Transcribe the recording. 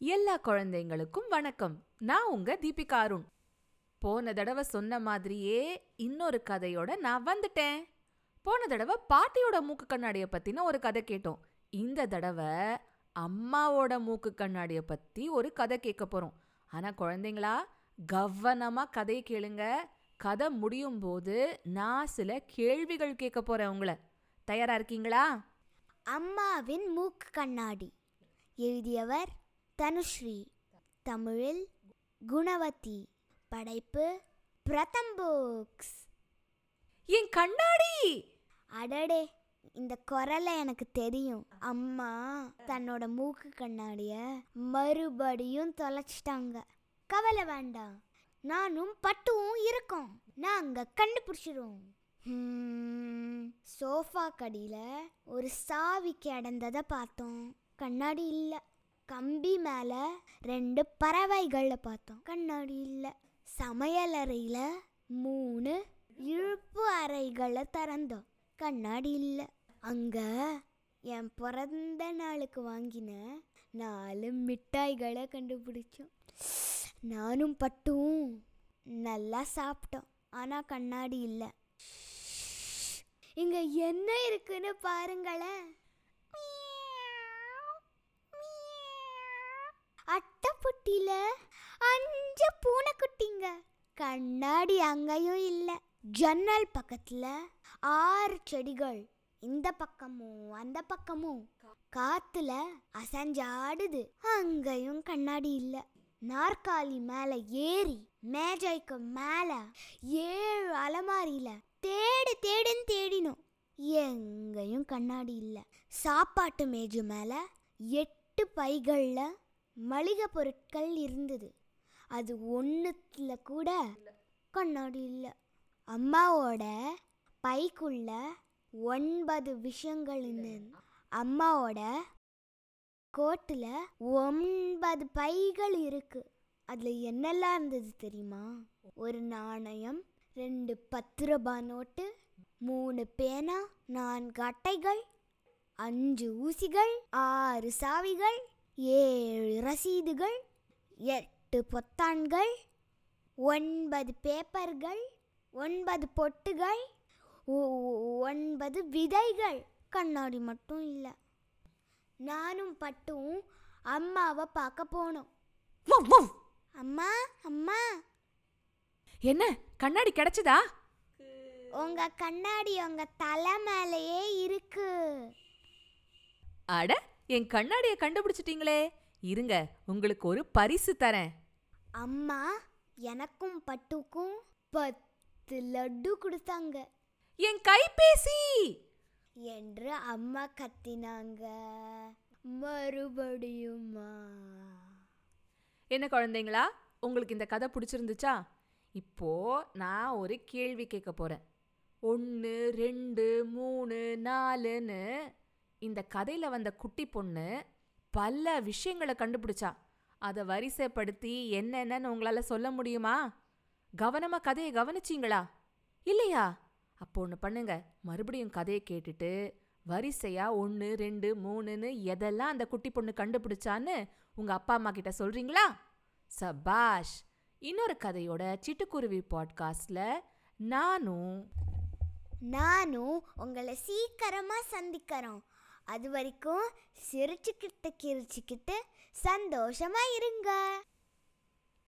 எல்லா குழந்தைங்களுக்கும் வணக்கம். நான் உங்க தீபிகா அருண். போன தடவை சொன்ன மாதிரியே இன்னொரு கதையோட நான் வந்துட்டேன். போன தடவை பாட்டியோட மூக்கு கண்ணாடிய பத்தின ஒரு கதை கேட்டோம். இந்த தடவை அம்மாவோட மூக்கு கண்ணாடிய பத்தி ஒரு கதை கேட்க போறோம். ஆனா குழந்தைங்களா கவனமா கதையை கேளுங்க. கதை முடியும் போது நான் சில கேள்விகள் கேட்க போறேன் உங்களை. தயாரா இருக்கீங்களா? அம்மாவின் மூக்கு கண்ணாடி. எழுதியவர் தனுஸ்ரீ தமிழில் குணவதி படைப்பு பிரதம் புக்ஸ் என் கண்ணாடி! அடடே இந்த குரலை எனக்கு தெரியும். அம்மா தன்னோட மூக்கு கண்ணாடிய மறுபடியும் தொலைச்சிட்டாங்க. கவலை வேண்டாம். நானும் பட்டுவும் இருக்கோம். நாங்க கண்டுபிடிச்சிரும். ஹம், சோஃபா கடியில ஒரு சாவி கிடந்ததை பார்த்தோம். கண்ணாடி இல்ல. கம்பி மேல ரெண்டு பறவைகளை பார்த்தோம். கண்ணாடி இல்ல சமையலறையில மூணு இழுப்பு அறைகளை திறந்தோம். கண்ணாடி இல்ல அங்க என் பிறந்த நாளுக்கு வாங்கின நாலு மிட்டாய்களை கண்டுபிடிச்சோம். நானும் பட்டும் நல்லா சாப்பிட்டோம். ஆனா கண்ணாடி இல்ல. இங்க என்ன இருக்குன்னு பாருங்களேன். அட்டைப்புட்டியில அஞ்சு பூனைக்குட்டிங்க. கண்ணாடி அங்கேயும் இல்லை. ஜன்னல் பக்கத்தில் ஆறு செடிகள். இந்த பக்கமும் அந்த பக்கமும். காத்துல அசஞ்சாடுது. அங்கேயும் கண்ணாடி இல்லை. நாற்காலி மேல ஏறி மேஜைக்கு மேல ஏழு அலமாரியில தேடு தேடுன்னு தேடினோம். எங்கேயும் கண்ணாடி இல்லை. சாப்பாட்டு மேஜு மேல எட்டு பைகளில் மளிகை பொருட்கள் இருந்தது. அது ஒன்றுத்தில் கூட கண்ணாடி இல்லை. அம்மாவோட பைக்குள்ள ஒன்பது விஷயங்கள் இருந்தது அம்மாவோட கோட்டில் ஒன்பது பைகள் இருக்கு. அதில் என்னெல்லாம் இருந்தது தெரியுமா? ஒரு நாணயம் ரெண்டு பத்து ரூபாய் நோட்டு மூணு பேனா நான்கு அட்டைகள் அஞ்சு ஊசிகள் ஆறு சாவிகள் ஏழு ரசீதுகள் எட்டு பொத்தான்கள் ஒன்பது பேப்பர்கள் ஒன்பது பொட்டுகள் ஒன்பது விதைகள். கண்ணாடி மட்டும் இல்லை. நானும் பட்டும் அம்மாவை பார்க்க போனோம். அம்மா அம்மா. என்ன கண்ணாடி கிடைச்சதா? உங்க கண்ணாடி உங்க தலை மேலேயே இருக்கு. அட என் கண்ணாடிய கண்டுபிடிச்சிட்டீங்களே. இருங்க உங்களுக்கு ஒரு பரிசு தரேன். அம்மா எனக்கும் பட்டுக்கும் பத்து லட்டு கொடுத்தாங்க. என் கைபேசி! என்று அம்மா கத்தினாங்க. மறுபடியுமா என்ன குழந்தைங்களா உங்களுக்கு இந்த கதை பிடிச்சிருந்துச்சா? இப்போ நான் ஒரு கேள்வி கேட்க போறேன். ஒன்று ரெண்டு மூணு நாலுன்னு இந்த கதையில் வந்த குட்டி பொண்ணு பல விஷயங்களை கண்டுபிடிச்சா. அதை வரிசைப்படுத்தி என்னென்னு உங்களால் சொல்ல முடியுமா? கவனமாக கதையை கவனிச்சிங்களா? இல்லையா? அப்போ ஒன்று பண்ணுங்க. மறுபடியும் கதையை கேட்டுட்டு வரிசையா ஒன்று ரெண்டு மூணுன்னு எதெல்லாம் அந்த குட்டி பொண்ணு கண்டுபிடிச்சான்னு உங்க அப்பா அம்மா கிட்ட சொல்றீங்களா? சபாஷ் இன்னொரு கதையோட சிட்டுக்குருவி பாட்காஸ்ட்ல நானும் நானும் உங்களை சீக்கிரமா சந்திக்கிறோம். அது வரைக்கும் சிரிச்சுக்கிட்டு கிரிச்சுக்கிட்டு சந்தோஷமா இருங்க.